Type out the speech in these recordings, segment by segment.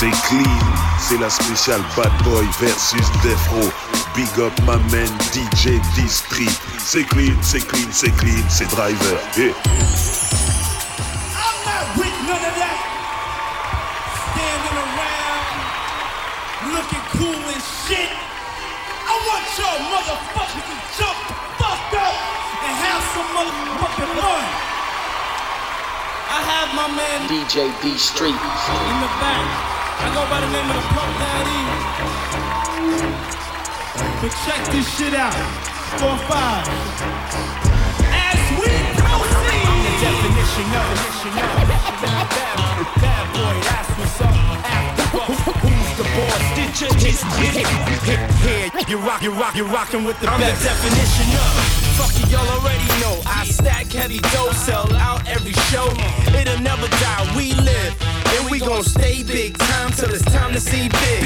C'est clean, c'est la spéciale Bad Boy versus Defro. Big up my man DJ D-Street. C'est clean, c'est clean, c'est clean, c'est driver. I'm not with none of that. Standing around, looking cool and shit. I want y'all motherfuckers to jump the fuck up and have some motherfucking fun. I have my man DJ D Street in the back. I go by the name of the Puff Daddy. But check this shit out. Four five. As we proceed. The definition of bad, bad boy. That's what's up. After who's the boss? Did you here? You rock, you rock, you rocking with the I'm best. the definition of. Fuck it, y'all already know. I stack heavy dough, sell out every show. It'll never die. We live. And we gon' stay big time till it's time to see big.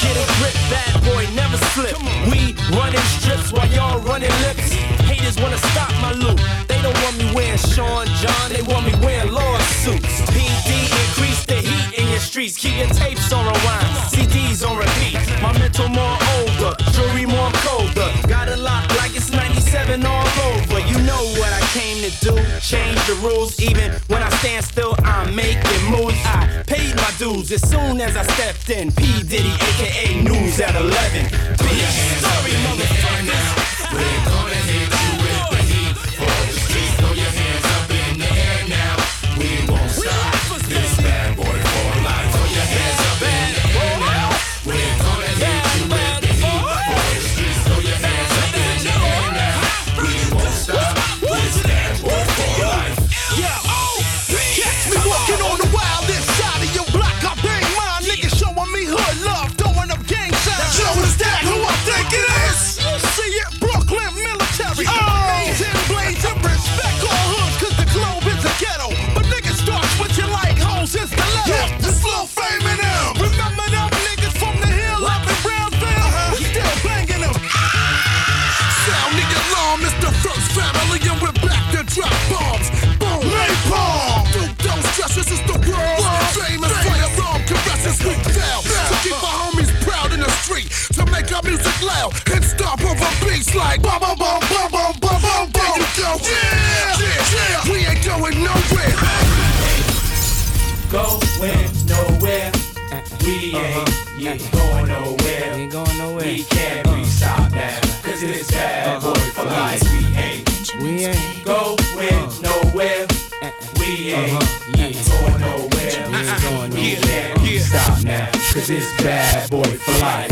Get a grip, bad boy, never slip. We running strips while y'all running lips. Haters wanna stop my loot. They don't want me wearing Sean John, they want me wearing lawsuits. PD increase the heat streets. Keep your tapes on rewind, CDs on repeat. My mental more older, jewelry more colder. Got a lock like it's 97 all over. You know what I came to do. Change the rules, even when I stand still, I'm making moves. I paid my dues as soon as I stepped in. P. Diddy, aka News at 11. Big story, motherfuckers. We're gonna hit you ain't going nowhere. Ain't going nowhere. We can't be uh. stopped now. Cause it's bad uh-huh. boy for uh-huh. life. We ain't We ain't. going uh. nowhere. We uh-huh. ain't going nowhere. going We can't be stopped now. Cause it's bad boy for life.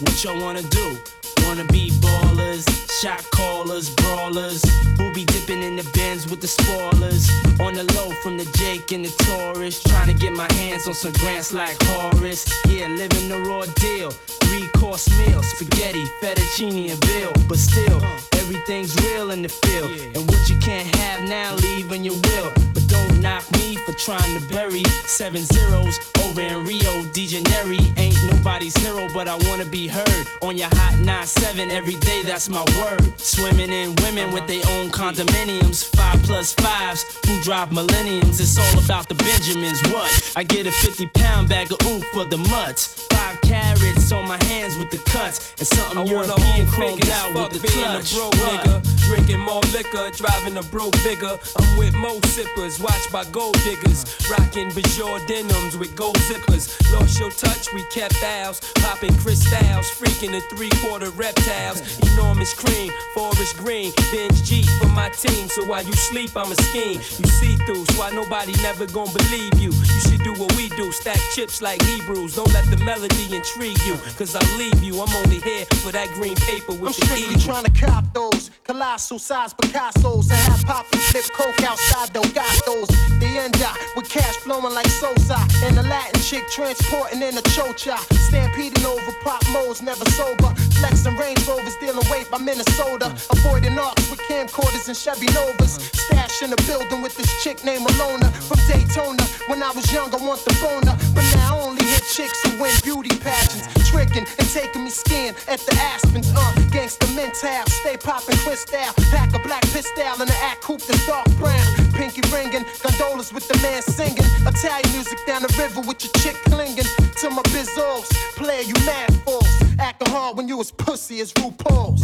What y'all wanna do? Wanna be ballers, shot callers, brawlers, who be dipping in the bins with the spoilers. On the low from the Jake and the Taurus, trying to get my hands on some grants like Horace. Yeah, living the raw deal. Three course meal, spaghetti, fettuccine, and veal. But still, everything's real in the field. And what you can't have now, leave when you will. Don't knock me for trying to bury seven zeros over in Rio de Janeiro. Ain't nobody's hero, but I wanna be heard on your hot 9-7 every day. That's my word. Swimming in women with their own condominiums, five plus fives who drive millenniums. It's all about the Benjamins. What? I get a 50 pound bag of oof for the mutts. Five carrots on my hands with the cuts, and something I European chromed out with the being a clutch. broke nigga. Drinking more liquor, driving a broke bigger. I'm with mo sippers, watched by gold diggers. Rocking Bajor denims with gold zippers. Lost your touch, we kept ours. Popping crystals, freaking the three quarter reptiles. Enormous cream, forest green. Binge G for my team, so while you sleep, I'm a scheme. You see through, so why nobody never gonna believe you. You should do what we do, stack chips like Hebrews. Don't let the melody intrigue you, cause I'll leave you. I'm only here for that green paper with I'm the strictly trying to cop those colossal size Picassos and have poppy flip coke outside those gatos. The end up with cash flowing like Sosa and a Latin chick transporting in a chocha. Stampeding over pop modes, never sober. Flexing Range Rovers, dealing weight by Minnesota. Avoiding arcs with camcorders and Chevy Novas. Stash in the building with this chick named Alona from Daytona. When I was young, I want the boner, but now only chicks who win beauty pageants. Tricking and taking me skiing at the Aspens. Uh, gangsta mental, stay popping crystal. Pack a black pistol and an act coupe that's dark brown. pinky ringing. Gondolas with the man singing. Italian music down the river with your chick clinging. To my bizzos, player, you mad fools. Acting hard when you as pussy as RuPaul's.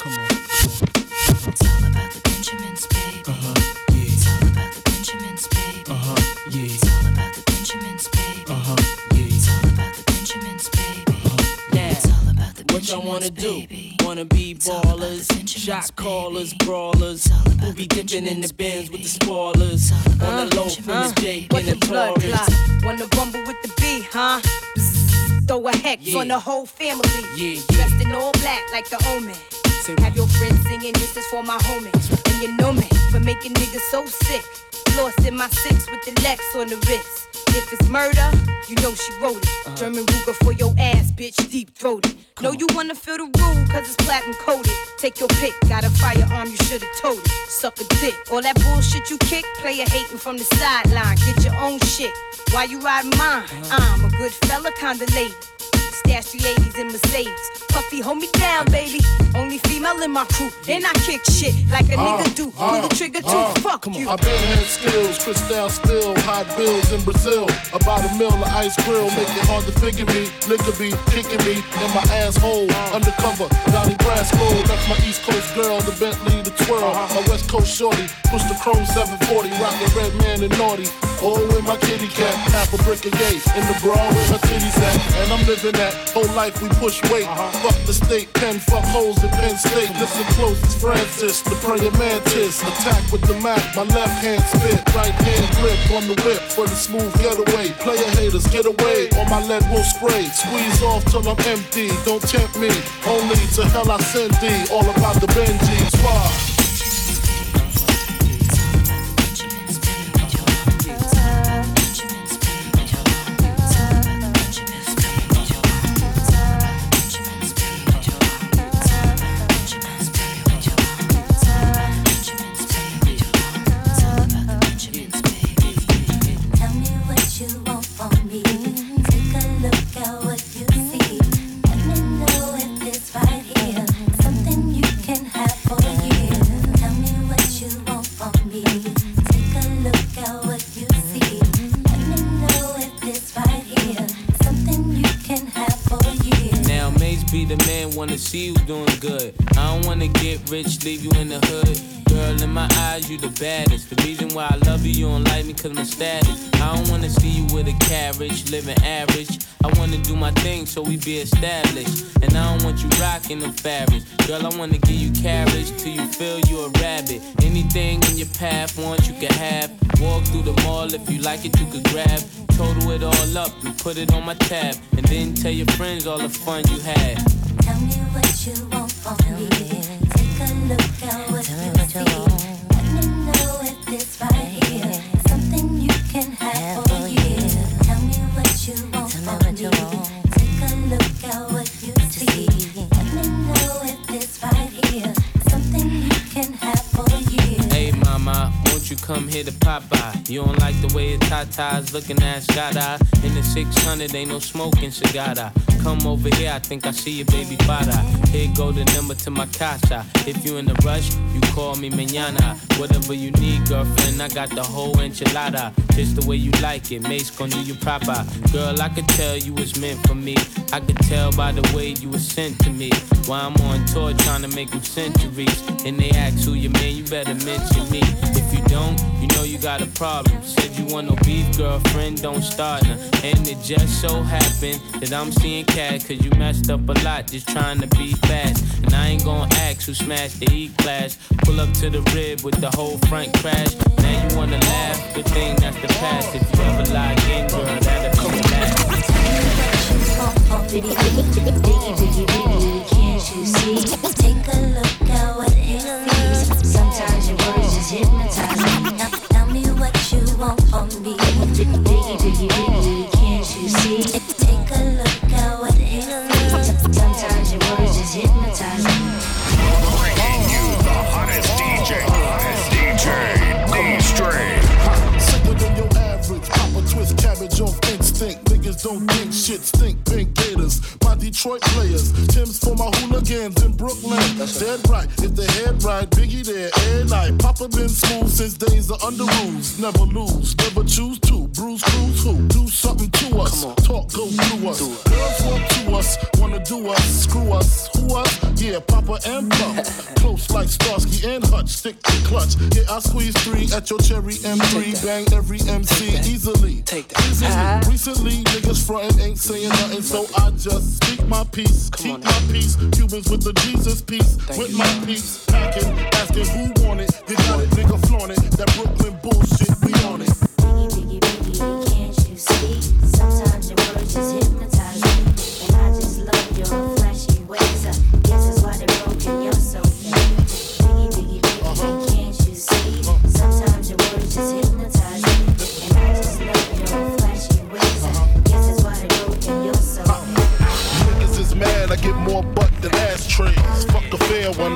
Come on. It's all about the Benjamins, baby. Uh-huh, yeah. It's all about the Benjamins, baby. Uh-huh, yeah. What y'all wanna do? Wanna be ballers, shot callers, brawlers, who be dipping in the bins with the spoilers. On the low from the Jake and the Taurus. Wanna rumble with the B, huh? Throw a hex Yeah. on the whole family. Yeah, yeah. Dressed in all black like the omen. Have your friends singing, this is for my homies. And you know me for making niggas so sick. Lost in my six with the Lex on the wrist. If it's murder, you know she wrote it. Uh-huh. German Ruger for your ass, bitch, deep throated. Know you wanna feel the rule, cause it's platinum coated. Take your pick, got a firearm, you should've told it. Suck a dick. All that bullshit you kick, player hating from the sideline. Get your own shit. Why you riding mine? Uh-huh. I'm a good fella, kinda lady. Stash 380s in Mercedes. Puffy, hold me down, baby. Only female in my crew. Then I kick shit like a nigga uh, do. Uh, Pull the trigger too. Uh. Fuck you. I been had skills, crystal still, hot bills in Brazil. About a mill of ice grill, make it hard to figure me. Liquor be kicking me in my asshole. Undercover, Donnie Brasco. That's my East Coast girl, the Bentley, the twirl. My West Coast shorty, push the chrome 740, rockin' red man and naughty. Oh, with my kitty cat, half a brick of gate In the bra with her titties at, and I'm living that. Whole life we push weight. Uh-huh. Fuck the state, pen, fuck holes in Penn State. Listen close, it's Francis, the praying mantis. Attack with the Mac, my left hand spit, right hand grip on the whip for the smooth getaway. Player haters, get away, or my lead will spray. Squeeze off till I'm empty, don't tempt me. Only to hell I send thee, all about the Benjis. Why? Rich, leave you in the hood. Girl, in my eyes, you the baddest. The reason why I love you, you don't like me cause my status. I don't wanna see you with a carriage, living average. I wanna do my thing so we be established. And I don't want you rocking the fabrics. Girl, I wanna give you carriage till you feel you a rabbit. Anything in your path, want you can have. Walk through the mall, if you like it, you could grab. Total it all up and put it on my tab. And then tell your friends all the fun you had. Tell me what you want from me. Looking at Scada. In the 600, ain't no smoking cigar. Come over here, I think I see your baby father. Here go the number to my casa. If you in a rush, you call me mañana. Whatever you need, girlfriend, I got the whole enchilada. Just the way you like it, Mase gon' do you proper. Girl, I could tell you was meant for me. I could tell by the way you was sent to me. While I'm on tour trying to make them centuries. And they ask who your man, you better mention me. If you don't, you know you got a problem. Said you want no beef, girlfriend, don't start now. And it just so happened that I'm seeing cat, cause you messed up a lot just trying to be fast. And I ain't gonna ask who smashed the E class. Pull up to the rib with the whole front crash. Now you wanna laugh, good thing that's the past. If you ever lie again, girl, that'll be the last. Can't you see? Take a look at what it sees. Sometimes your words just hypnotize me. Now tell me what you want from me. Niggas don't think shit stink. Pink Gators, my Detroit players. Tim's for my hooligans in Brooklyn. Dead right, if the head right, Biggie there, air night. Papa been smooth Since days of under rules, never lose, never choose to. Bruise, cruise, who? Do something to us. Talk, go through us. Girls want to us, wanna do us, screw us, who us? Yeah, Papa and Pump. Close like Starsky and Hutch, stick to clutch. Yeah, I squeeze three at your cherry M3, bang every MC easily. Take that. Easily. Recently, niggas frontin' ain't saying nothing, so I just speak my peace, keep on my peace. Cubans with the Jesus peace, with you. my peace. Packing, asking who want it, they got it, nigga flaunt it. That Brooklyn bullshit, we on it. Biggie, biggie, biggie, can't you see? Sometimes your words just hypnotize me. And I just love your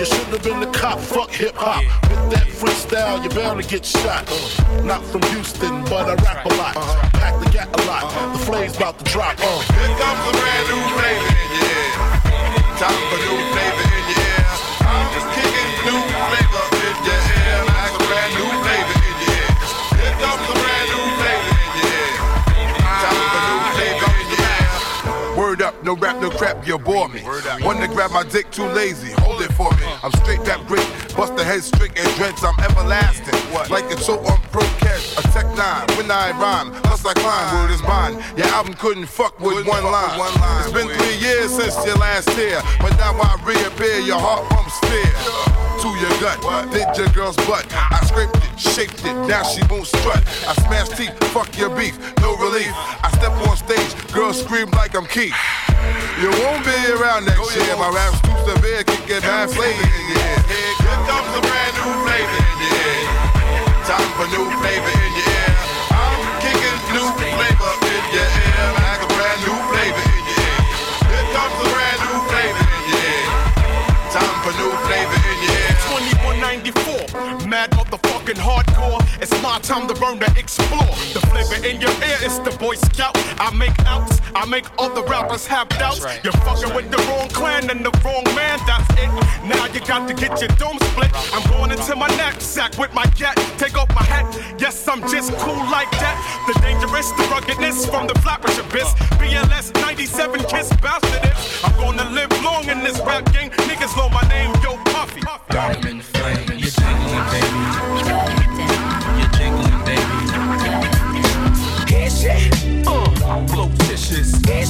You should have been the cop, fuck hip hop. With that freestyle, you're bound to get shot. Not from Houston, but I rap a lot. Pack the gat a lot. The flame's about to drop. Uh. Here comes a brand new flavor in your ear. Time for new flavor in your no rap, no crap, you bore me. One to grab my dick, too lazy, hold it for me. I'm straight that great, bust the head straight and dreads, I'm everlasting. Like it's so on pro cash, a tech nine. When I rhyme, plus I climb, word is mine. Your album couldn't fuck with one line. It's been three years since your last tear, but now I reappear, your heart pumps fear. To your gut, did your girl's butt. I scraped it, shaped it, now she won't strut. I smash teeth, fuck your beef, no relief. I step on stage, girls scream like I'm Keith. You won't be around next oh, year. My rap's too severe, can get bad flavor in your ear. Here comes a brand new flavor in your ear. Time for new flavor in your ear. Motherfucking hardcore. It's my time to burn to explore. The flavor in your ear is the Boy Scout. I make outs, I make other rappers have doubts. You're fucking with the wrong clan and the wrong man, that's it. Now you got to get your dome split. I'm going into my knapsack with my gat. Take off my hat, yes, I'm just cool like that. The dangerous, the ruggedness from the flappers abyss. BLS 97 kiss bastard is. I'm gonna live long in this rap game. Niggas know my name, yo, Puffy. Diamond flame, you're jingling, baby.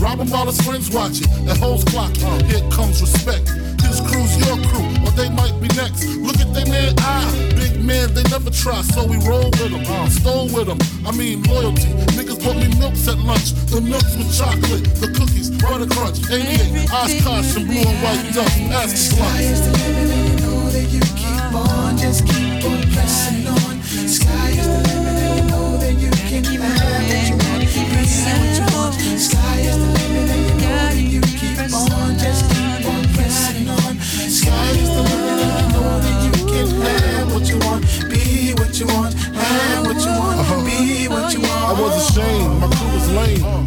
Rob him while his friends watching. That hoes clocking. Here comes respect. His crew's your crew, or they might be next. Look at they man eye. Big man, they never try, so we roll with them. Stole with them. I mean, loyalty. Niggas bought me milks at lunch. The milks with chocolate, the cookies, butter crunch, 88, Oshkosh, and blue and white dust. Ask the Sky's and you know you keep on, just keep on pressing on. Sky is the limit and you know that you can have Was ashamed, my crew was lame.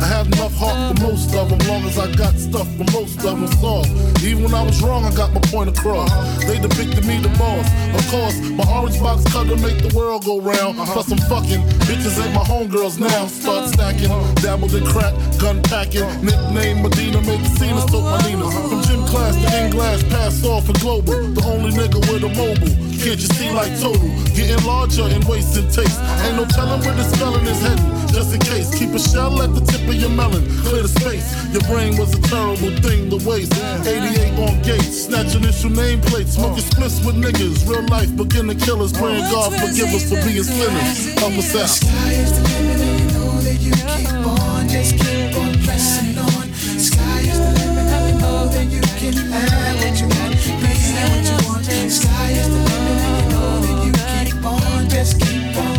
Enough heart for most of them, long as I got stuff for most of them soft. Even when I was wrong, I got my point across. They depicted me the boss. Of course, my orange box cutter make the world go round. Uh-huh. Plus I'm fucking bitches ain't my homegirls now. Start uh-huh. stacking, dabbled in crack, gun packing. Uh-huh. Nickname Medina, made the scene took my Nina. From gym class to in glass, pass off for global. The only nigga with a mobile. Can't you see like total? Getting larger and wasting taste. Ain't no telling where the spelling is heading. Just in case, keep a shell at the tip of your melon. Clear the space. Your brain was a terrible thing to waste. 88 on gates, snatch initial nameplates. Smoking splits with niggas. Real life begin to kill us. Praying God forgive us for being sinners. Help us out. Sky is the limit and you know that you keep on, just keep on pressing on. Sky is the limit and you know that you can have what you want, be what you want. Sky is the limit and you know that you keep on, just keep on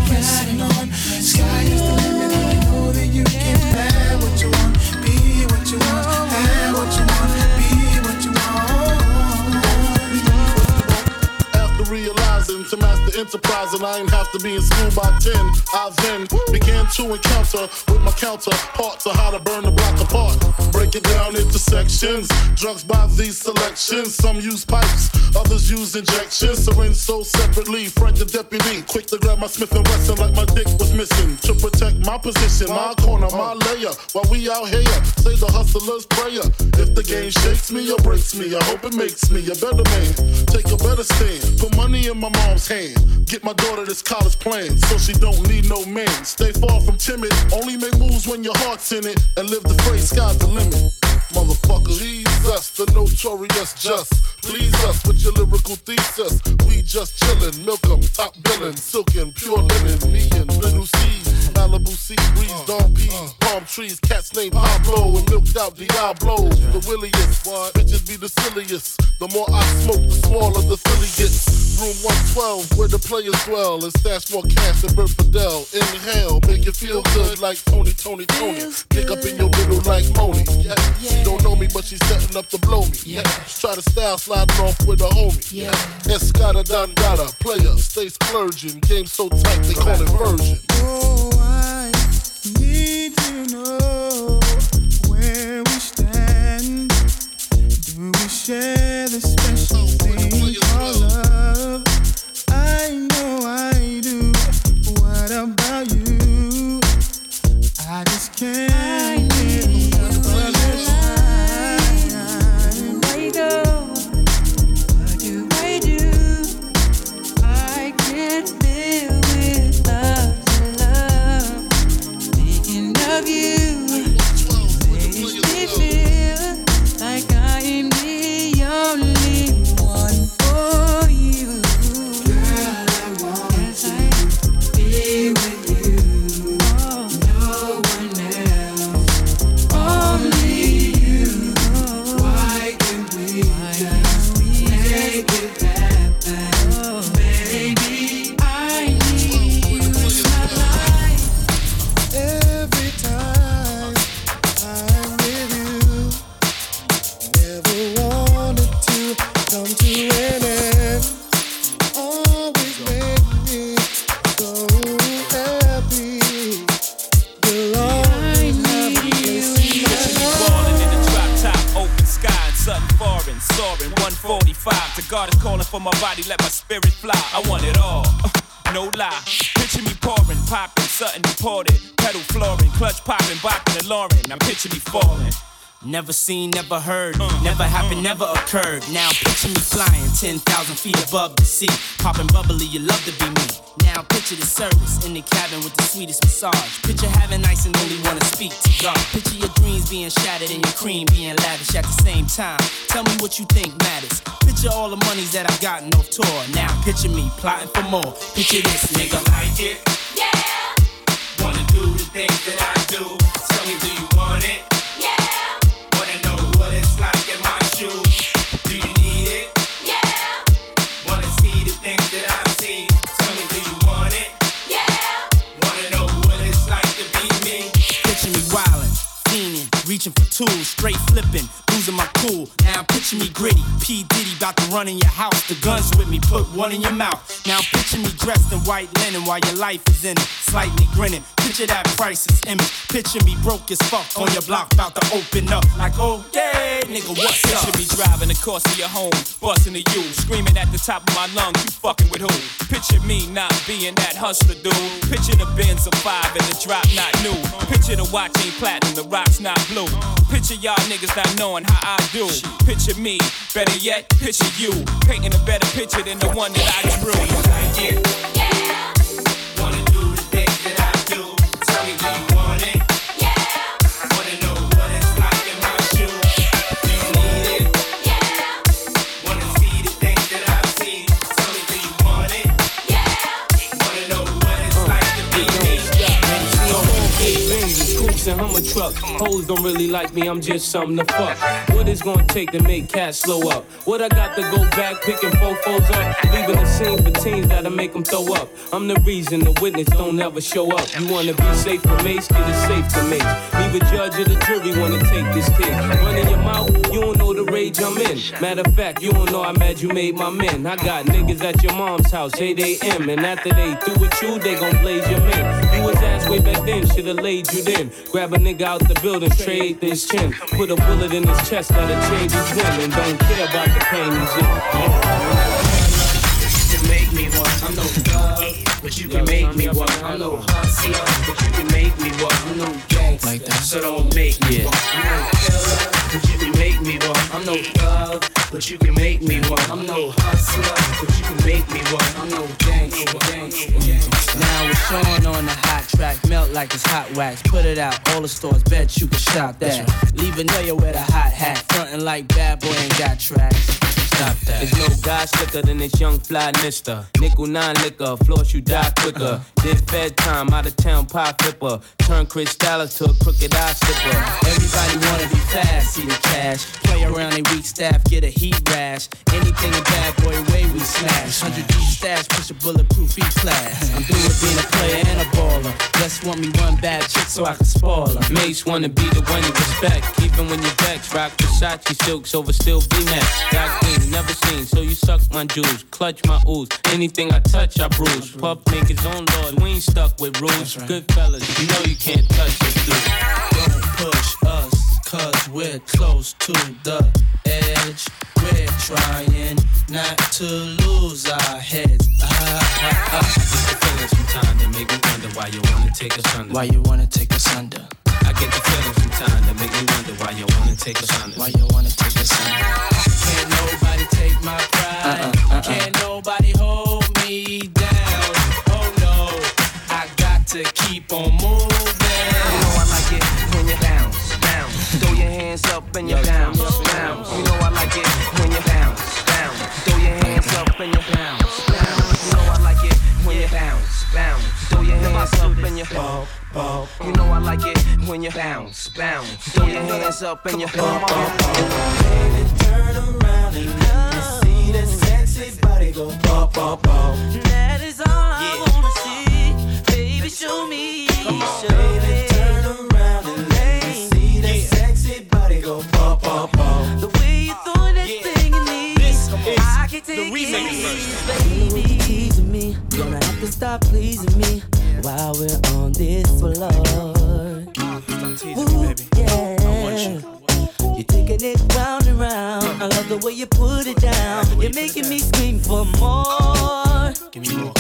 enterprise and I ain't have to be in school by 10, I then began to encounter with my counterparts of how to burn the block apart. Break it down into sections, drugs by these selections. Some use pipes, others use injections. Syringe sold separately. Frank the deputy, quick to grab my Smith and Wesson like my dick was missing. To protect my position, my corner, my layer. While we out here, say the hustler's prayer. If the game shakes me or breaks me, I hope it makes me a better man. Take a better stand, put money in my mom's hand. Get my daughter this college plan, so she don't need no man. Stay far from timid, only make moves when your heart's in it, and live the phrase sky's the limit. Motherfucker, Jesus, the notorious just. Please us with your lyrical thesis. We just chillin', milk milk 'em, top billin', silkin', pure linen, me and little C. Malibu sea breeze, dawn peas, palm trees, cats named Pablo and milked out Diablo. The williest, bitches be the silliest. The more I smoke, the smaller the silly gets. Room 112, where the players dwell, and stash more cash than Bert Fidel. Inhale, make you feel good like Tony, Tony, Tony. Pick up in your middle like Moni. Yeah. She don't know me, but she's setting up to blow me. Yeah. Try to style sliding off with a homie. Yeah. Escada Dandada, player, stay splurging. Game so tight, they call it version. Oh, I need to know Never seen, never heard, never happened, never occurred. Now picture me flying 10,000 feet above the sea. Popping bubbly, you love to be me. Now picture the service in the cabin with the sweetest massage. Picture having ice and only wanna speak to God. Picture your dreams being shattered and your cream being lavish at the same time. Tell me what you think matters. Picture all the monies that I've gotten off tour. Now picture me plotting for more. Picture this nigga like it. Yeah. Wanna do the things that I tools, straight flipping, losing my cool. Now picture me gritty, P Diddy about to run in your house. The guns with me, put one in your mouth. Now picture me dressed in white linen while your life is in it, slightly grinning. Picture that priceless image. Picture me broke as fuck on your block, about to open up. Like, oh yeah, nigga, what's up? Picture me driving across to your home, busting to you, screaming at the top of my lungs, you fucking with who? Picture me not being that hustler dude. Picture the Benz of five and the drop not new. Picture the watch ain't platinum, the rock's not blue. Picture y'all niggas not knowing how I do. Picture me, better yet, picture you, painting a better picture than the one that I drew. Wanna And Hummer truck. Hoes don't really like me, I'm just something to fuck. What it's gonna take to make cats slow up? What I got to go back, picking fofos up, leaving the scene for teens that'll make them throw up. I'm the reason the witness don't ever show up. You wanna be safe for mace, get it safe to mace. A judge or the jury wanna take this kid. Running your mouth, you don't know the rage I'm in. Matter of fact, you don't know I'm mad you made my men. I got niggas at your mom's house, 8 a.m. And after they through with you, they gon' blaze your men. You was ass way back then, should've laid you then. Grab a nigga out the building, trade this chin. Put a bullet in his chest, that'll change his win. And don't care about the pain he's in. to make me one. I'm no thug, but you can make me one. I'm no hustler, but you can make me one. I'm no gangster, so don't make me Yeah. one. I'm no killer, but you can make me one. I'm no thug, but you can make me one. I'm no hustler, but you can make me one. I'm no gangster, gangster, gangster. Now it's Sean on the hot track, melt like it's hot wax. Put it out, all the stores, bet you can shop that. Leave a nigga with a hot hat, frontin' like bad boy ain't got tracks. Stop that. There's no guy slicker than this young fly mister. Nickel nine liquor, floss you die quicker. Uh-huh. This fed time, out of town pie flipper. Turn Chris Dallas to a crooked eye slipper. Everybody wanna be fast, see the cash. Play around they weak staff, get a heat rash. Anything a bad boy way we smash. 100 deep stash, push a bulletproof E class. I'm through with being a player and a baller. Just want me one bad chick so I can spoil her. Mase wanna be the one you respect. Even when you vex, rock Versace silks over still V-Max. Got never seen, so you suck my jewels. Clutch my ooze. Anything I touch, I bruise. Puff make his own laws. We ain't stuck with rules. Good fellas, you know you can't touch this dude. Don't push us, cause we're close to the edge. We're trying not to lose our heads. Ah, ah, ah. It's the feelings sometimes that make me wonder why you wanna take us under. Why you wanna take us under? I get the feeling sometimes that make me wonder why you wanna take us under. Why you wanna take us under? Can't nobody take my pride. Uh-uh, uh-uh. Can't nobody hold me down. Oh no, I got to keep on moving. You know I like it when you bounce, bounce. Throw your hands up and you bounce, bounce. You know I like it when you bounce, bounce. Throw your hands up and you bounce, bounce. You know I like it when you bounce, bounce. Throw your hands up and you bump, bump. You know I like it when you bounce, bounce. Throw your hands up and you bump, bump, bump. Turn around and let me see that sexy body go bump, bump, bump. That is all I wanna see. Baby, show me. show me. Turn around and let me see that sexy body go bump, bump, bump. The way you throw that thing in me. I can take it. Baby, teasing me. Gonna have to stop pleasing me while we're on this floor. Ooh, yeah. You're taking it round and round. I love the way you put it down. You're making me scream for more. Give me more.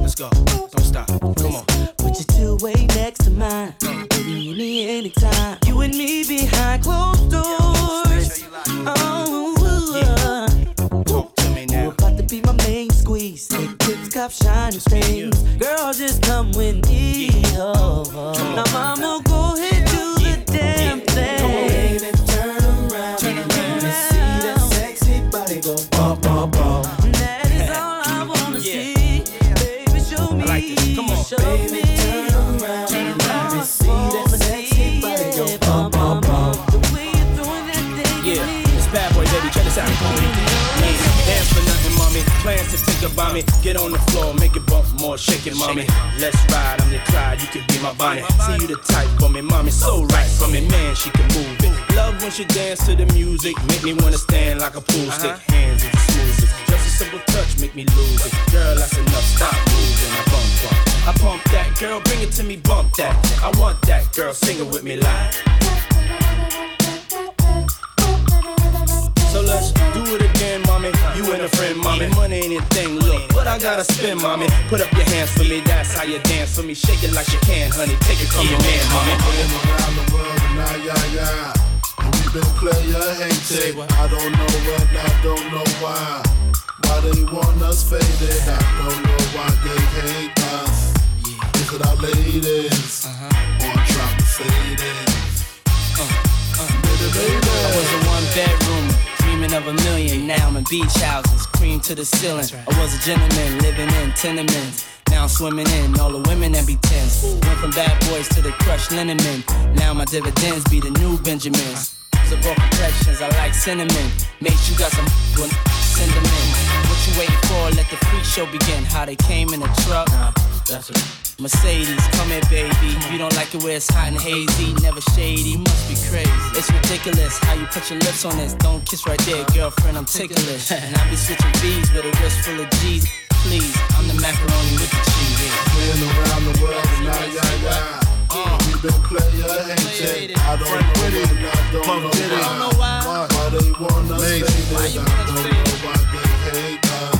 Let's go. Don't stop. Come on. Put your two way next to mine. Baby, me anytime. You and me behind closed doors. Oh, Talk to me now. You're about to be my main squeeze. Take tips, cop shiny things. Girl, just come with me. Oh, oh. Now, mama, go ahead, do the damn thing. Baby, turn around and let me see that sexy body go bump, bump, bump. That is all I wanna see. Baby, show me. Come on. Show me. Turn around and let me see that sexy body go bump, bump, bump. The way you're throwing that thing Yeah, in me. it's bad boy, baby. Check this out. Yeah, dance for nothing, mommy. Plans to think about me. Get on the floor, make it bump more, shake it, mommy. Let's ride, I'm your Clyde, you can be my Bonnie. See you the type for me, mommy. So right for me, man. She can move it. love when she dance to the music. Make me wanna stand like a pool stick. Uh-huh. Hands is the smoothest. Just a simple touch make me lose it. Girl, that's enough. Stop moving. I bump, bump. I pump that. Girl, bring it to me. Bump that. I want that. Girl, sing it with me live. So let's do it again, mommy. You and a friend, mommy. Money ain't a thing, look. But I gotta spend, mommy. Put up your hands for me, that's how you dance for me. Shake it like you can, honey. Take it from your man, mommy. Been around the world and now, yeah, yeah. We've been player hated. I don't know what, I don't know why. Why they want us faded. I don't know why they hate us. Is it our ladies? Or drop the faded? I was a one bedroom, dreaming of a million. Now I'm in beach houses, cream to the ceiling. I was a gentleman living in tenements. Now I'm swimming in all the women that be tens. Went from bad boys to the crushed linen men. Now my dividends be the new Benjamins. all complexions, I like cinnamon. Mate, you got some one, send them in. What you waiting for? Let the freak show begin. How they came in a truck. Nah, that's it. Mercedes, come here, baby. You don't like it where it's hot and hazy, never shady. Must be crazy. It's ridiculous how you put your lips on this. Don't kiss right there, girlfriend. I'm ticklish. and I be switching V's with a wrist full of G's. Please, I'm the macaroni with the cheese. Been around the world and now, yeah, yeah. Uh, we've been player hated. I don't know it. I don't know why. Why they want us faded. I don't know why they hate us.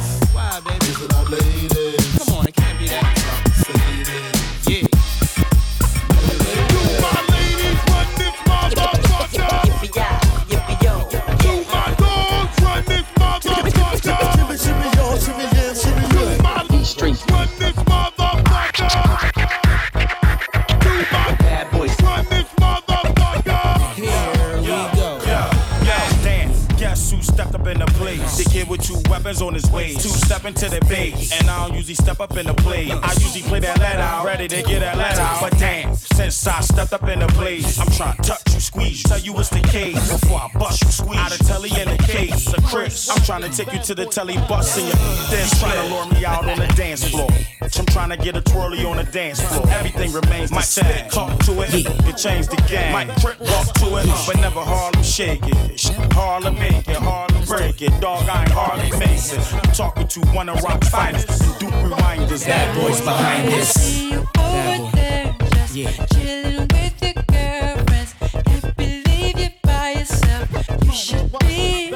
His. Two step into the base. And I don't usually step up in the place. I usually play that let out. Ready to get that let out. But damn, since I stepped up in the place, I'm trying to touch you, squeeze you. Tell you it's the case. Before I bust you, squeeze Out of telly in the case. A Chris. I'm trying to take you to the telly bus in your dance. Trying to lure me out on the dance floor. I'm trying to get a twirly on the dance floor. Everything remains the same. Talk to it, it changed the game. Might trip, walk to it, but never Harlem shake it. Harlem make it, Harlem break it. Dog, I ain't Harlem face it. I'm talking to one of rock fighters and Duke reminders. Bad boys behind this. See you over there, just chilling with your girlfriends. Can't believe you're by yourself. You should be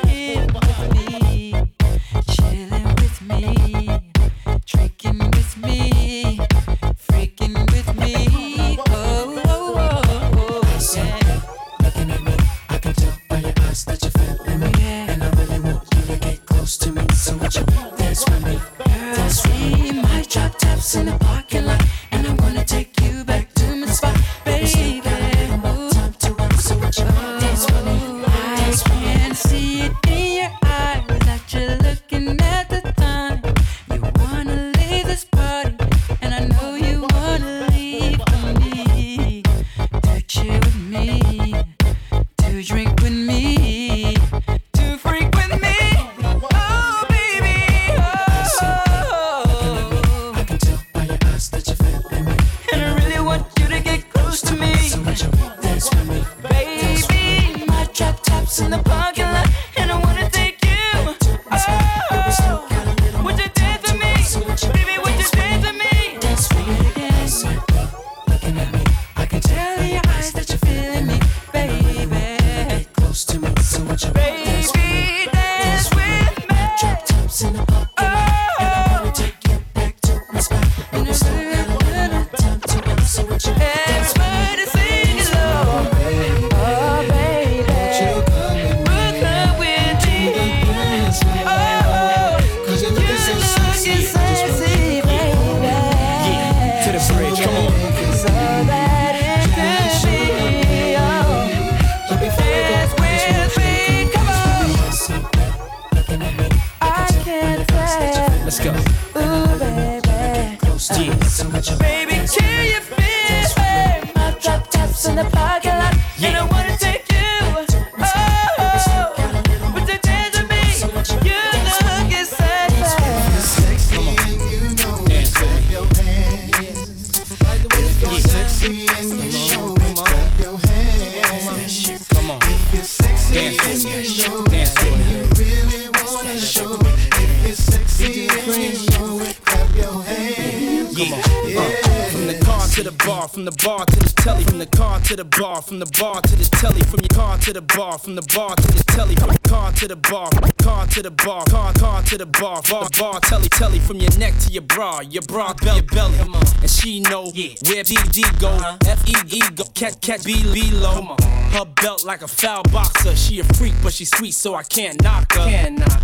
where DD go, F E E go, cat cat B B low, her belt like a foul boxer. She a freak, but she sweet, so I can't knock her.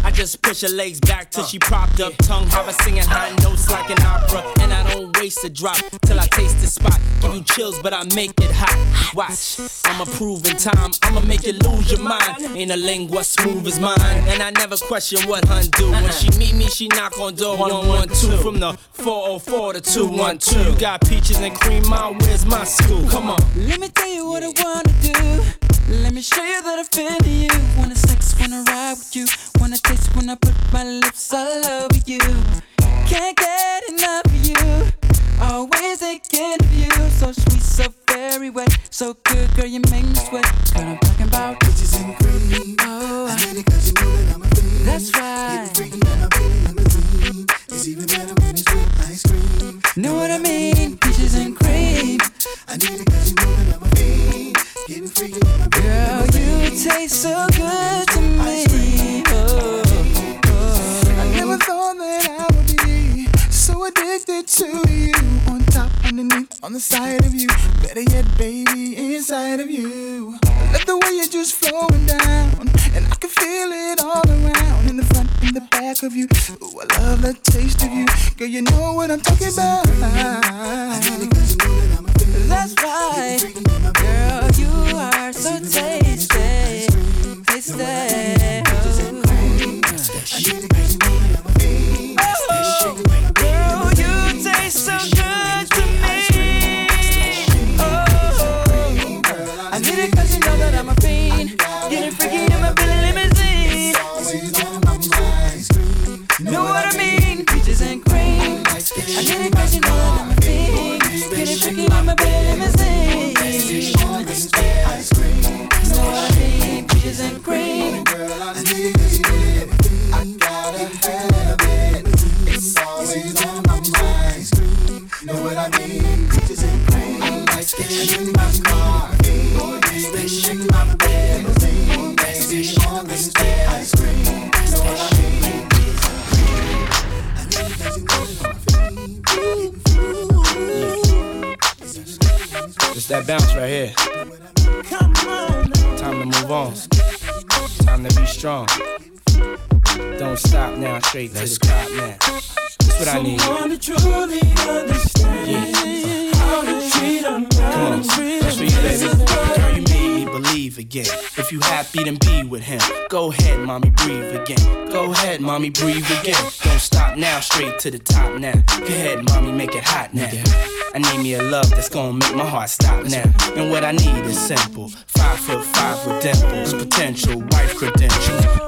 I just push her legs back till she propped up, tongue have her singing high notes like an opera, and I don't waste a drop till I taste the spot. Give you chills, but I make it hot. Watch, I'ma prove in time. I'ma make you lose your mind. Ain't a lingua smooth as mine, and I never question what hun do. When she meet me, she knock on door one one two from the 404 to 212. You got peaches and cream, mom. Where's my school? Come on. Let me tell you what I wanna do. Let me show you that I feel you. Wanna sex, wanna ride with you. Wanna taste when I put my lips all over you. Can't get enough of you. Always thinking of you. So sweet, so very wet. So good, girl, you make me sweat. Girl, I'm talking about bitches and cream. Oh, I need it cause you know that I'm a fiend. That's right. Getting freaky on my belly limousine. It's even better when it's with ice cream. Know what I mean? Peaches and cream. I need it cause you know that I'm a fiend. Girl, you taste so good to me. Oh, oh. oh. I never thought that I would so addicted to you. On top, underneath, on the side of you. Better yet, baby, inside of you. I love the way you're just flowing down. And I can feel it all around. In the front, in the back of you. Ooh, I love the taste of you. Girl, you know what I'm talking about. That's right. Girl, you are so tasty. Tasty. Oh, And cream. I need it cause you know that I'm a fiend. Gotta have it. It's always on my mind. Know what I mean? Peaches and cream. Ice cream in my car. Baby, shake my bed. Baby, on the stairs. Ice cream. Know what I mean? I need you that a. It's that bounce right here. Time to move on. Time to be strong. Don't stop now, straight to the top now. That's what I need. Someone to truly understand how to treat a man. Come on, that's for you, baby. Girl, you me believe again. If you happy, then be with him. Go ahead, mommy, breathe again. Go ahead, mommy, breathe again. Don't stop now, straight to the top now. Go ahead, mommy, make it hot now. I need me a love that's gonna make my heart stop now. And what I need is simple. Five foot five with dimples, potential wife credentials.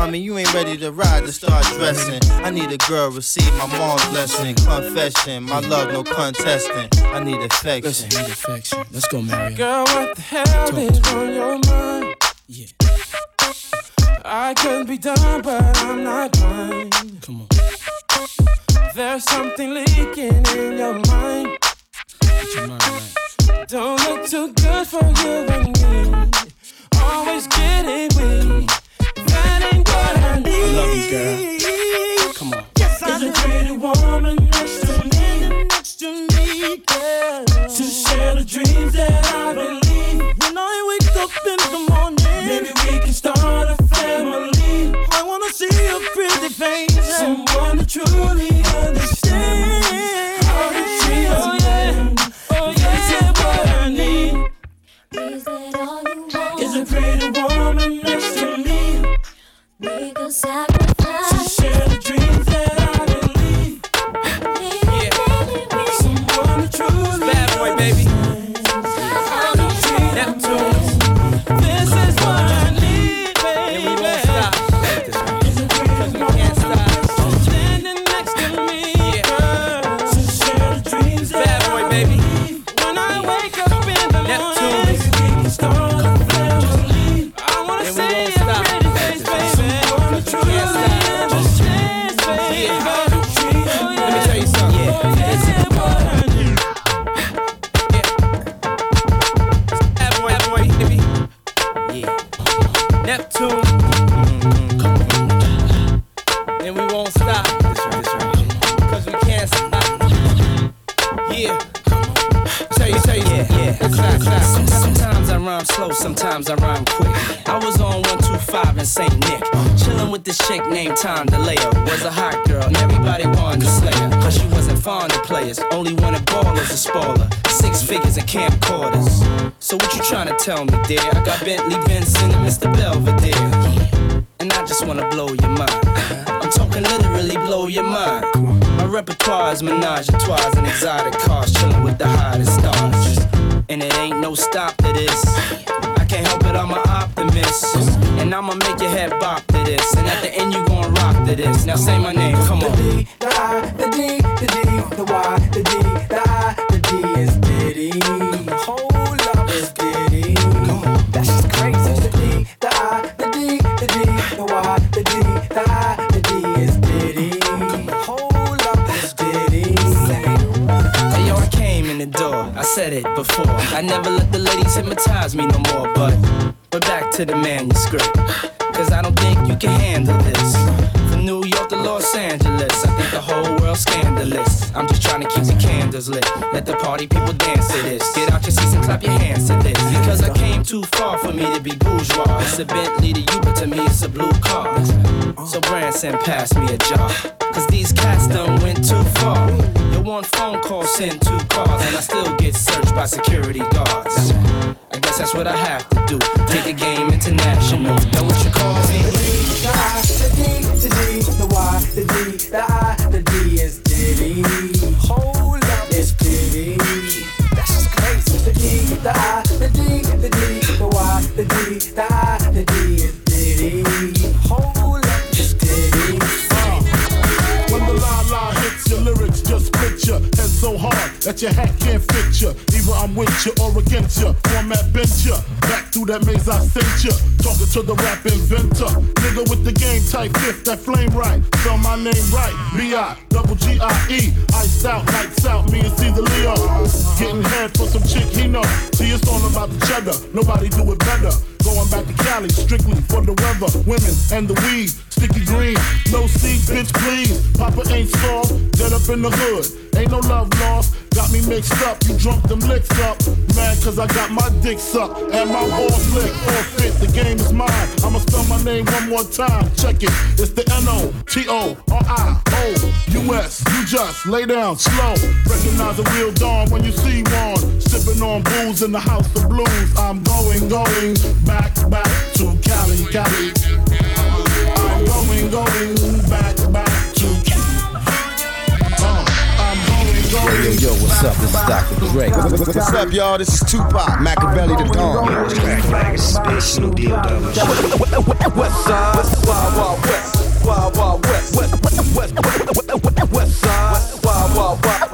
Mommy, you ain't ready to ride to start dressing. I need a girl receive my mom's blessing. Confession, my love, no contesting. I need affection. Listen, need affection. Let's go, Mario. Girl, what the hell is on your mind? Yeah. I could be done, but I'm not blind. Come on. There's something leaking in your mind. Don't look too good for you and me. Always getting weak. That ain't what I love you, girl. Come on. Yes, I Is a pretty woman next to me, next to me, girl. To share the dreams that I believe. When I wake up in the morning, maybe we can start a family. I wanna see your pretty face, someone to truly got Bentley Benson and Mr. Belvedere. And I just wanna blow your mind. I'm talking literally blow your mind. My repertoire is menage a trois and exotic cars, chilling with the hottest stars. And it ain't no stop to this. I can't help it, I'm an optimist. And I'ma make your head bop to this. And at the end, you gon' rock to this. Now say my name, come on. The I, the D, the D, the Y, the D, the I, the D is Diddy. Said it before. I never let the ladies hypnotize me no more. But but back to the manuscript. Cause I don't think you can handle this. Los Angeles, I think the whole world's scandalous. I'm just trying to keep the candles lit. Let the party people dance to this. Get out your seats and clap your hands to this. Because I came too far for me to be bourgeois. It's a Bentley to you, but to me it's a blue car. So Branson, pass me a jar. Cause these cats done went too far. Your one phone call sent two cars, and I still get searched by security guards. I guess that's what I have to do. Take the game international. Know what you call me? The D, the D, the Y, the D, the I, the D is Diddy. Hold up, it's Diddy. That's just crazy. The D, the I, the D, the D, the Y, the D, the I, the D is Diddy. Hold up, it's Diddy. Uh. When the la la hits your lyrics, just picture head so hard that your hat can't fit you. Either I'm with you or against you. Format bent you. Back through that maze I sent you. Talking to the rap inventor. Nigga with the game type fifth, that flame right. Spell my name right. B-I, double G-I-E. Iced out, lights out, me and Caesar Leo. Getting head for some chick he know. See, it's all about the cheddar. Nobody do it better. Going back to Cali, strictly for the weather, women, and the weed. Sticky green, no seeds, bitch, please. Papa ain't soft, dead up in the hood. Ain't no love lost, got me mixed up. You drunk them licks up. Mad cause I got my dick sucked and my balls licked. Forfeit, the game is mine. I'ma spell my name one more time. Check it, it's the N-O-T-O-R-I-O-U-S. You just lay down slow. Recognize a real dawn when you see one. Sipping on booze in the house of blues. I'm going, going back, back to Cali, Cali. I'm going, going going, going. Yo, yo, what's up? This is Dr. Dre. What's up, y'all? This is Tupac, Makaveli the Dawn. Black flag is spit, Snoop deal double. West side, wild, wild west, wild, wild west, west, west, west, west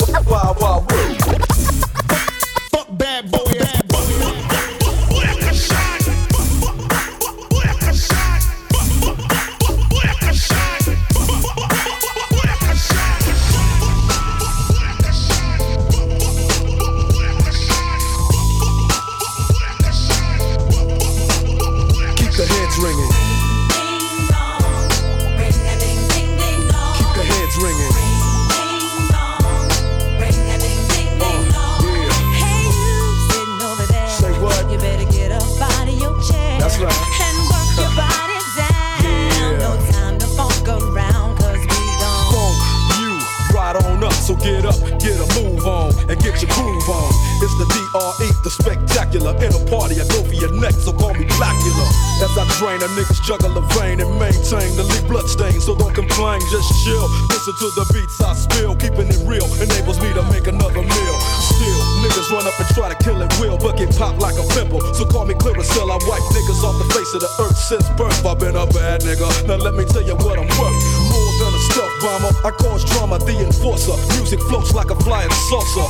to the beats I spill, keeping it real enables me to make another meal. Still, niggas run up and try to kill it real, but get popped like a pimple. So call me clear as hell. I wipe niggas off the face of the earth since birth. I've been a bad nigga. Now let me tell you what I'm worth. More than a stealth bomber, I cause drama, the enforcer. Music floats like a flying saucer.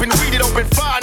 open, read it open, fire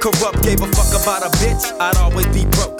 corrupt gave a fuck about a bitch, I'd always be broke.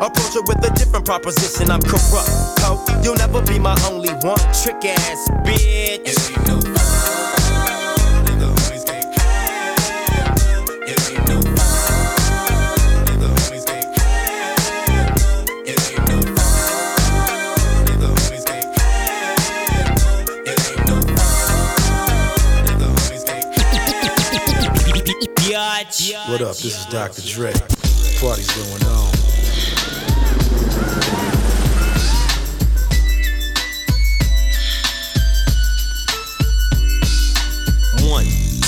Approach her with a different proposition. I'm corrupt, ho. You'll never be my only one. Trick ass bitch. What up? This is Dr. Dre. Party's going on.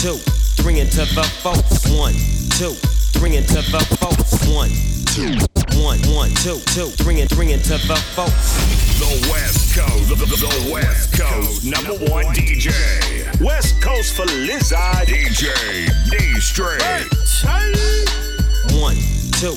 Two, three into the folks. One, two, three into the folks. One, two, one, one, two, two, three and three into the folks. The West Coast, the, the- the West Coast number one DJ. West Coast for Lizard. DJ D Stray. One, two,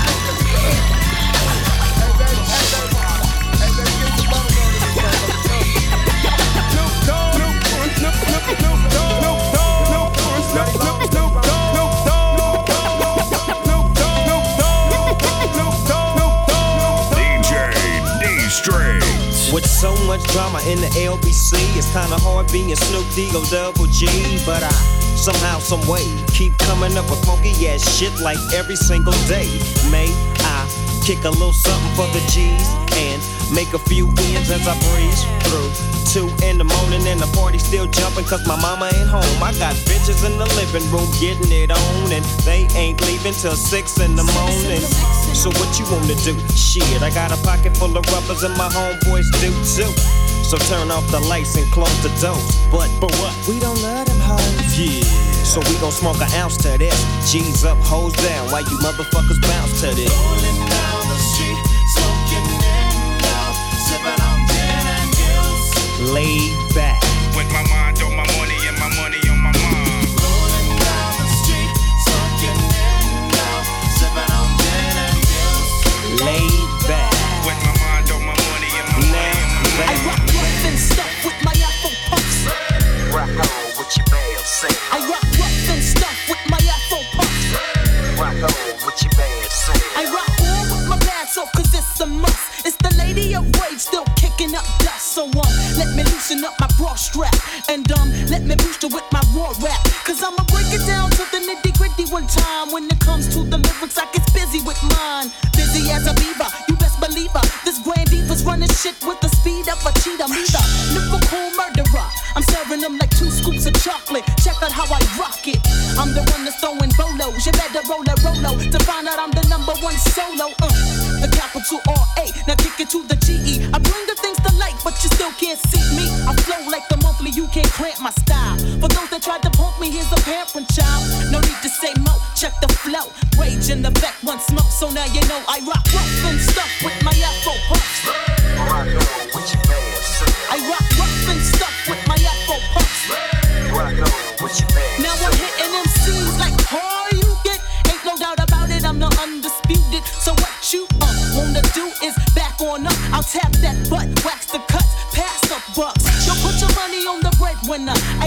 With so much drama in the LBC, it's kinda hard being Snoop D-O double G. But I somehow, some way, keep coming up with funky ass shit like every single day. May I kick a little something for the G's and make a few ends as I breeze through. Two in the morning and the party still jumping cause my mama ain't home. I got bitches in the living room getting it on and they ain't leaving till six in the morning. So what you wanna do? Shit, I got a pocket full of rubbers and my homeboys do too. So turn off the lights and close the doors. But for what? We don't love them hoes. Yeah. So we gon' smoke an ounce to this. G's up, hoes down. Why you motherfuckers bounce to this? Laid back. With my mind strap. And um, let me boost it with my raw rap. Cause I'ma break it down to the nitty gritty one time. When it comes to the lyrics, I get busy with mine. Busy as a beaver, you best believe her. This grand diva's running shit with the speed of a cheetah. Me the lyrical murderer. I'm serving them like two scoops of chocolate. Check out how I rock it. I'm the one that's throwing bolos. You better roll a rolo to find out I'm the number one solo. Uh, the capital R A. Now kick it to the G E. I bring the things to light, but you still can't see me. I flow like tried to punk me, here's a parent child. No need to say mo. Check the flow. Rage in the back, one smoke. So now you know I rock rough and stuff with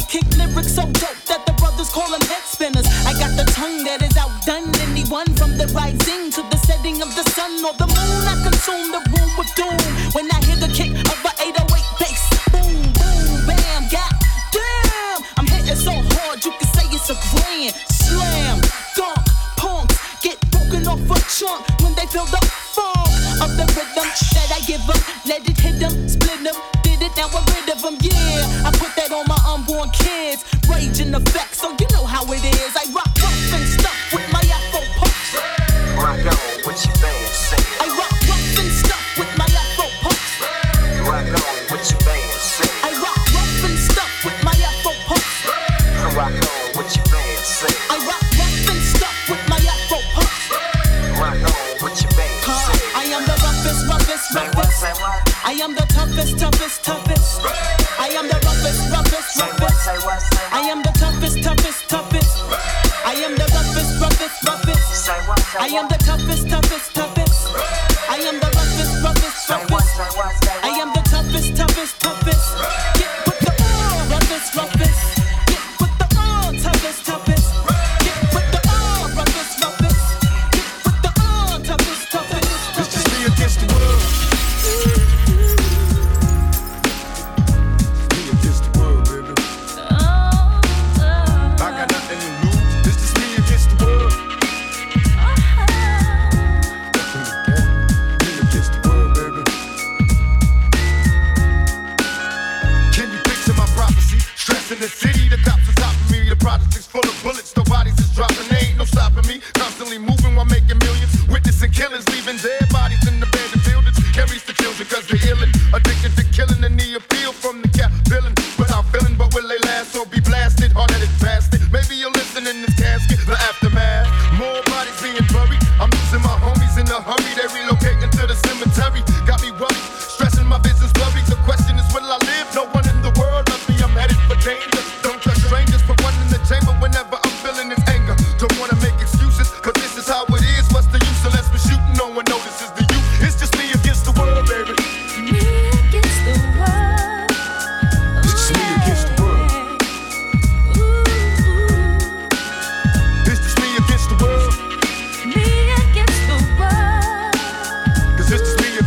kick lyrics so dope that the brothers call them head spinners. I got the tongue that is outdone anyone from the rising to the setting of the sun or the moon. I consume the room with doom when I hear the kick of a 808 bass. Boom, boom, bam, god damn. I'm hitting so hard you can say it's a grand slam. Dunk, punks get broken off a chunk when they feel the funk of the rhythm that I give them. Let it hit them, split them, did it, now we're rid of them. Yeah, I put that on my unborn kids. Rage in effect, so you know how it is. I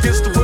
against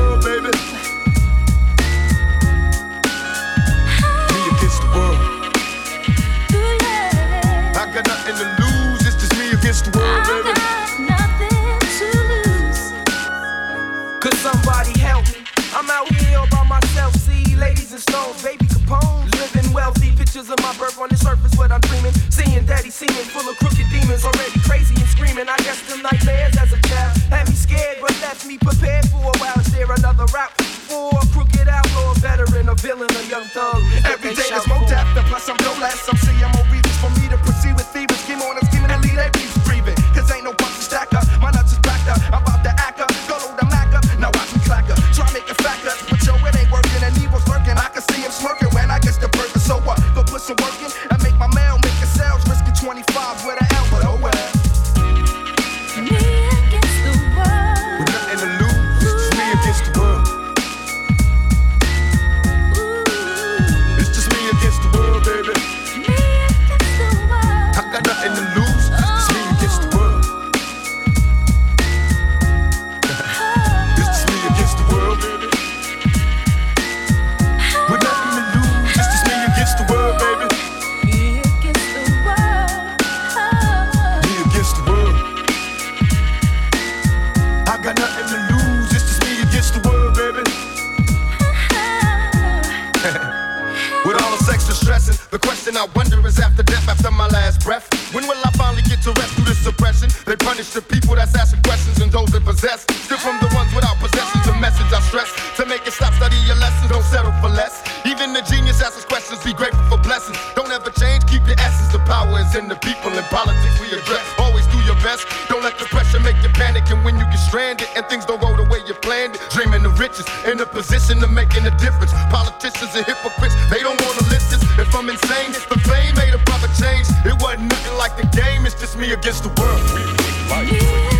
just me against the world.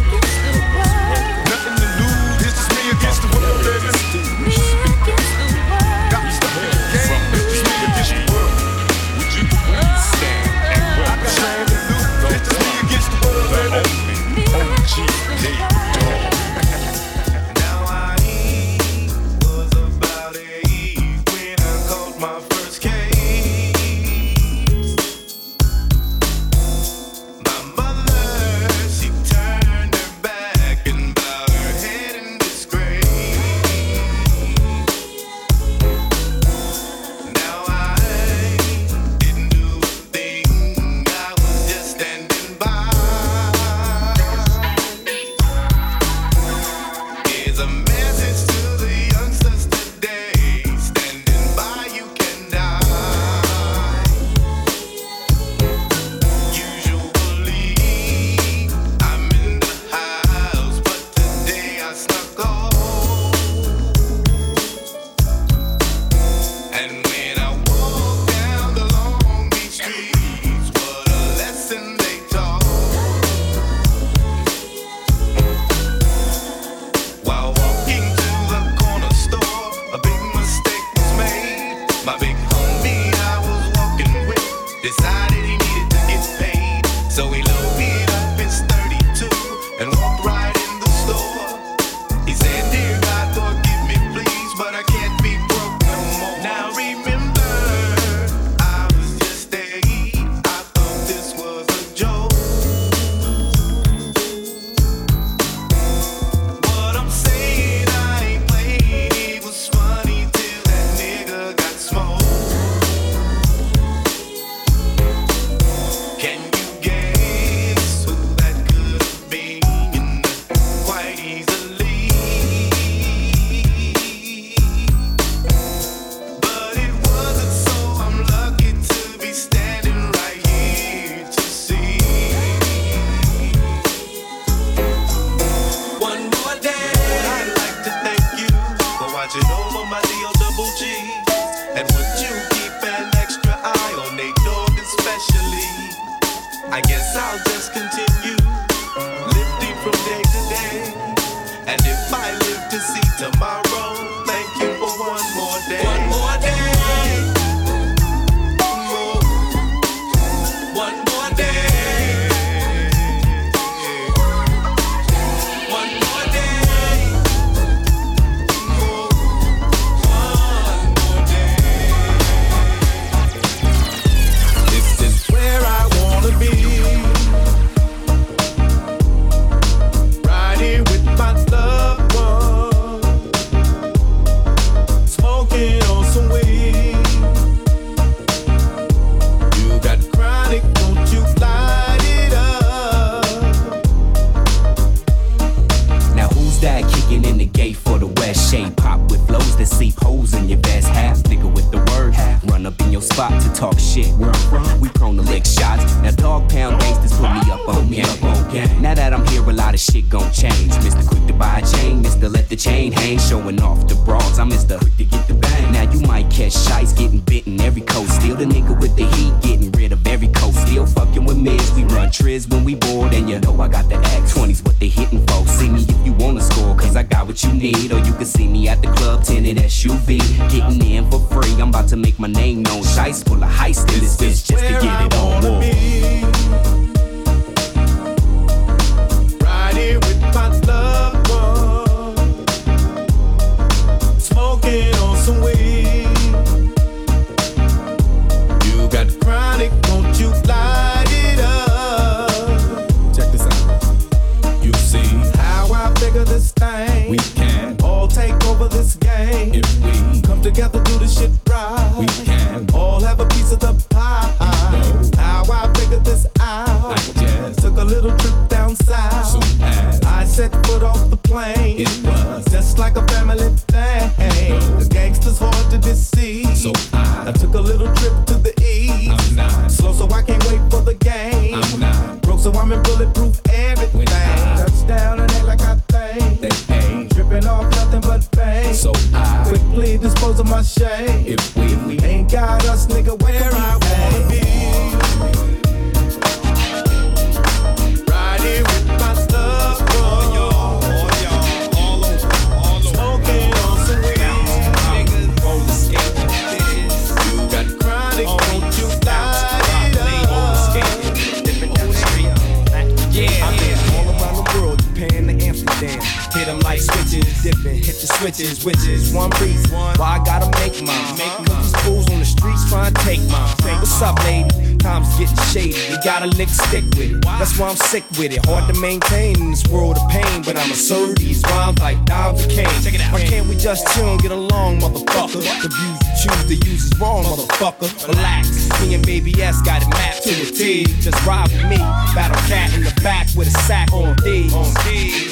sick with it. Hard to maintain in this world of pain, but I'ma serve these rhymes like Diver Kane. Check it out. Why can't we just chill and get along, motherfucker? The views you choose to use is wrong, motherfucker. Relax, me and Baby S got it mapped to a T. Just ride with me, battle cat in the back with a sack on D.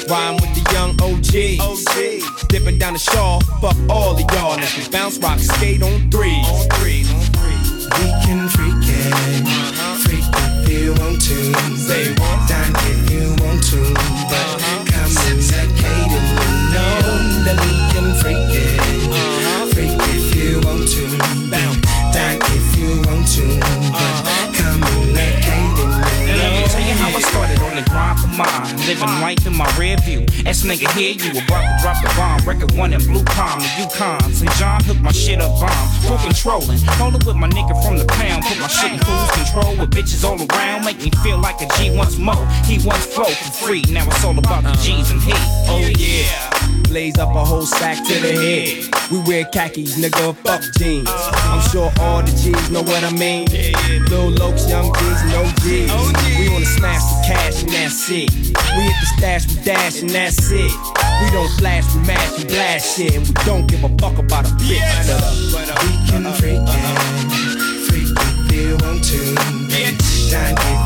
Rhyme with the young OG. OG. Dipping down the shawl, fuck all of y'all. Let's bounce, rock, skate on three. hear you. Record one in blue palm, the Yukon. St. John hooked my shit up bomb. Full controlling. Rolling with my nigga from the pound. Put my shit in cruise control with bitches all around. Make me feel like a G once more. He once flow for free. Now it's all about the G's and heat. Oh yeah. Blaze up a whole sack to the head. We wear khakis, nigga, fuck jeans. Uh-huh. I'm sure all the G's know what I mean. Lil Lokes, young G's, no G's. We wanna smash the cash and that's it. We hit the stash, we dash and that's it. We don't slash, we mash, we blast shit, and we don't give a fuck about a bitch. Yeah. But, uh, uh, we can uh, uh freak uh, it, freak it, feel on tune. Bitch. Don't give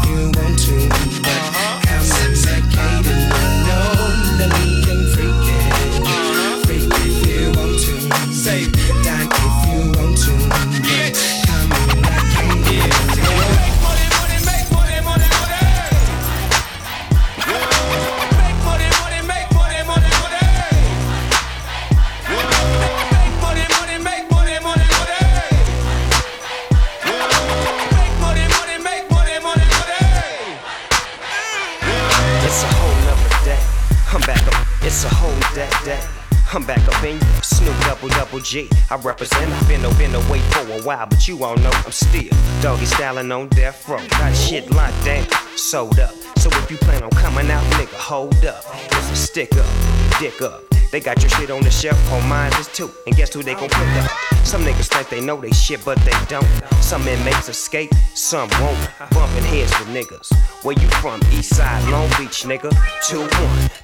I'm back up in you. Snoop double double G. I represent. I've been, been away for a while, but you all know I'm still doggy styling on death row. Got shit locked down, sold up. So if you plan on coming out, nigga, hold up. It's a stick up, dick up. They got your shit on the shelf, on mine is too. And guess who they gon' pick up? Some niggas think they know they shit, but they don't. Some inmates escape, some won't. Bumping heads with niggas. Where you from? East side, Long Beach, nigga. 2-1.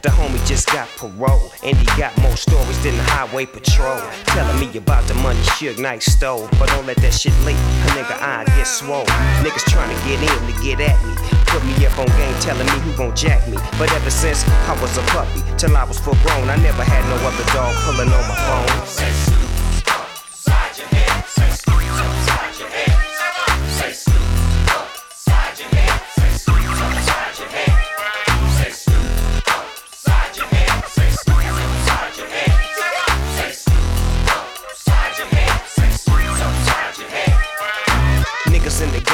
The homie just got parole. And he got more stories than the highway patrol. Telling me about the money Suge Knight stole. But don't let that shit leak. A nigga I get swole. Niggas trying to get in to get at me. Put me up on game telling me who gon' jack me. But ever since I was a puppy, till I was full grown, I never had no other dog pulling on my phone.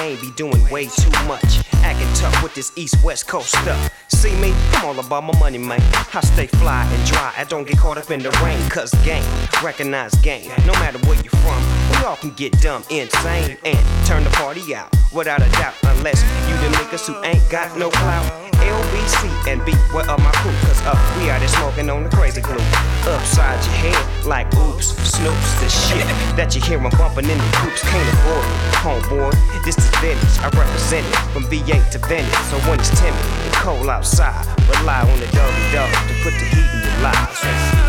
Game be doing way too much. Acting tough with this east west coast stuff. See me? I'm all about my money, man. I stay fly and dry. I don't get caught up in the rain. Cause game, recognize game. No matter where you're from, we all can get dumb, insane, and turn the party out. Without a doubt, unless you the niggas who ain't got no clout. LBC and B, where are my crew? Cause up, we out there smoking on the crazy glue. Upside your head, like oops, snoops, the shit that you hear hear 'em bumping in the groups. Can't afford it, homeboy. This is Venice, I represent it from V8 to Venice. So when it's timid and cold outside, rely on the Doggy Dogg to put the heat in your lives.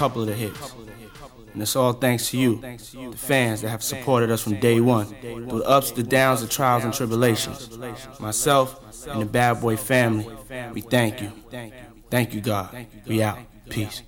Couple of the hits. And it's all thanks to you, the fans that have supported us from day one, through the ups, the downs, the trials, and tribulations. Myself and the Bad Boy family, we thank you. Thank you, God. We out. Peace.